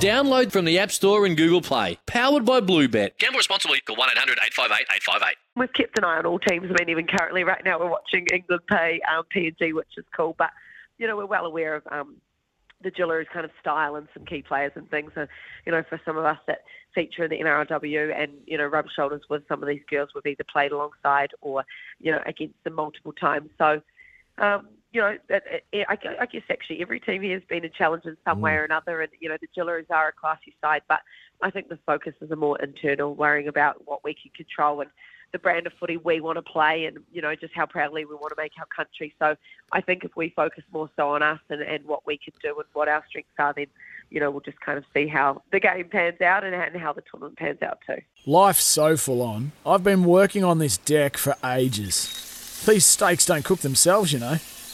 Download from the App Store and Google Play. Powered by Bluebet. Gamble responsibly. Call 1 800 858 858. We've kept an eye on all teams. I mean, even currently, right now, we're watching England play um, PNG, which is cool. But, you know, we're well aware of um, the Jillaroos kind of style and some key players and things. So, you know, for some of us that feature in the NRLW and, you know, rub shoulders with some of these girls we've either played alongside or, you know, against them multiple times. So, um, you know, uh, I guess actually every team here has been a challenge in some way mm. or another. And, you know, the Jillaroos are a classy side, but I think the focus is a more internal, worrying about what we can control and the brand of footy we want to play and, you know, just how proudly we want to make our country. So I think if we focus more so on us and, and what we can do and what our strengths are, then, you know, we'll just kind of see how the game pans out and, and how the tournament pans out too. Life's so full on. I've been working on this deck for ages. These steaks don't cook themselves, you know.